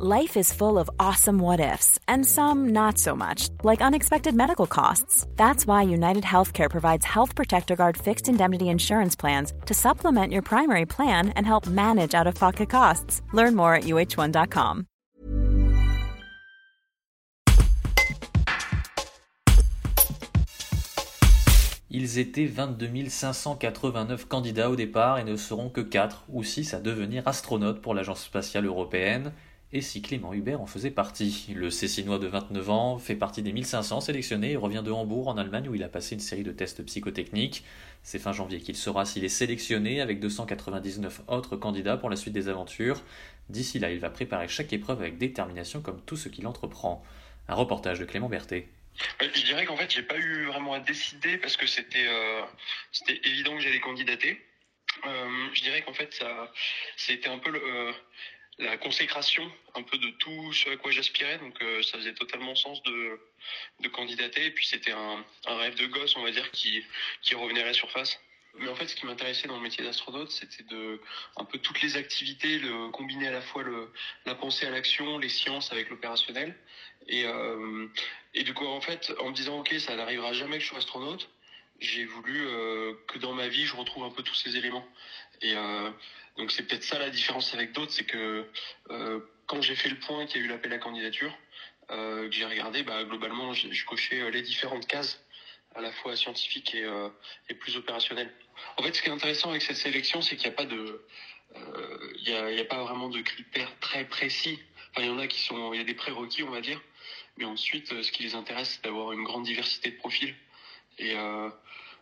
Life is full of awesome what ifs, and some not so much, like unexpected medical costs. That's why United Healthcare provides Health Protector Guard fixed indemnity insurance plans to supplement your primary plan and help manage out of pocket costs. Learn more at uh1.com. Ils étaient 22 589 candidats au départ et ne seront que 4 ou 6 à devenir astronautes pour l'Agence spatiale européenne et si Clément Hubert en faisait partie. Le Cécinois de 29 ans fait partie des 1500 sélectionnés et revient de Hambourg en Allemagne où il a passé une série de tests psychotechniques. C'est fin janvier qu'il sera s'il est sélectionné avec 299 autres candidats pour la suite des aventures. D'ici là, il va préparer chaque épreuve avec détermination comme tout ce qu'il entreprend. Un reportage de Clément Berthet. Je dirais qu'en fait, j'ai pas eu vraiment à décider parce que c'était euh, évident que j'allais candidater. Euh, je dirais qu'en fait, ça c'était un peu le, euh, la consécration un peu de tout ce à quoi j'aspirais. Donc euh, ça faisait totalement sens de, de candidater. Et puis c'était un, un, rêve de gosse, on va dire, qui, qui revenait à la surface. Mais en fait, ce qui m'intéressait dans le métier d'astronaute, c'était de un peu toutes les activités, le, combiner à la fois le, la pensée à l'action, les sciences avec l'opérationnel. Et, euh, et du coup, en fait, en me disant, ok, ça n'arrivera jamais que je sois astronaute, j'ai voulu euh, que dans ma vie, je retrouve un peu tous ces éléments. Et euh, donc c'est peut-être ça la différence avec d'autres, c'est que euh, quand j'ai fait le point qu'il y a eu l'appel à candidature, que j'ai regardé, bah, globalement, je, cochais les différentes cases, à la fois scientifiques et, plus opérationnelles. En fait, ce qui est intéressant avec cette sélection, c'est qu'il n'y a pas de, il y a, pas vraiment de critères très précis. Enfin, il y en a qui sont, il y a des prérequis, on va dire, mais ensuite, ce qui les intéresse, c'est d'avoir une grande diversité de profils et euh,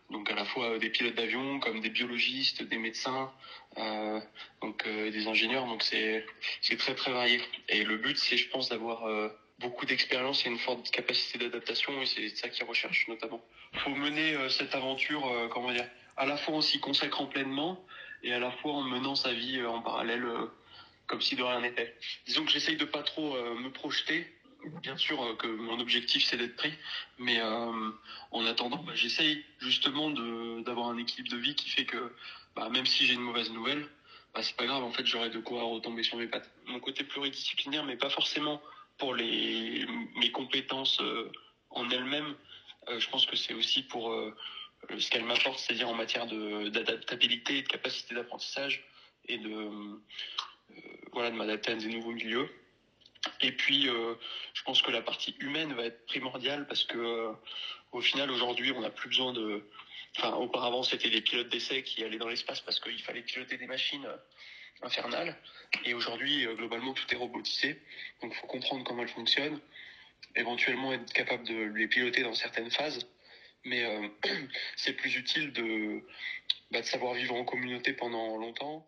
donc à la fois des pilotes d'avion comme des biologistes, des médecins, euh, donc euh, des ingénieurs. Donc c'est c'est très très varié. Et le but c'est je pense d'avoir euh, beaucoup d'expérience et une forte capacité d'adaptation et c'est ça qu'ils recherchent notamment. Faut mener euh, cette aventure euh, comment dire à la fois en s'y consacrant pleinement et à la fois en menant sa vie en parallèle comme si de rien n'était. Disons que j'essaye de pas trop me projeter bien sûr que mon objectif c'est d'être pris, mais euh, en attendant, bah, j'essaye justement d'avoir un équilibre de vie qui fait que bah, même si j'ai une mauvaise nouvelle, bah, c'est pas grave, en fait j'aurai de quoi retomber sur mes pattes. Mon côté pluridisciplinaire, mais pas forcément pour les, mes compétences euh, en elles-mêmes, euh, je pense que c'est aussi pour euh, ce qu'elles m'apportent, c'est-à-dire en matière d'adaptabilité, de, de capacité d'apprentissage et de, euh, voilà, de m'adapter à des nouveaux milieux. Et puis, euh, je pense que la partie humaine va être primordiale parce que, euh, au final, aujourd'hui, on n'a plus besoin de. Enfin, auparavant, c'était des pilotes d'essai qui allaient dans l'espace parce qu'il fallait piloter des machines infernales. Et aujourd'hui, euh, globalement, tout est robotisé. Donc, il faut comprendre comment elles fonctionnent, éventuellement être capable de les piloter dans certaines phases. Mais c'est plus utile de, bah, de savoir vivre en communauté pendant longtemps.